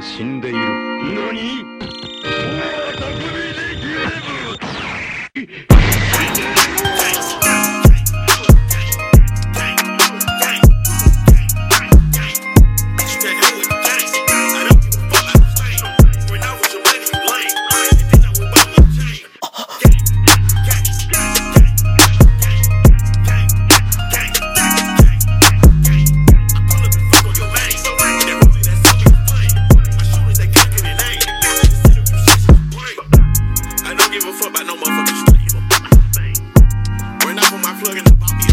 死んでいる。worrying about the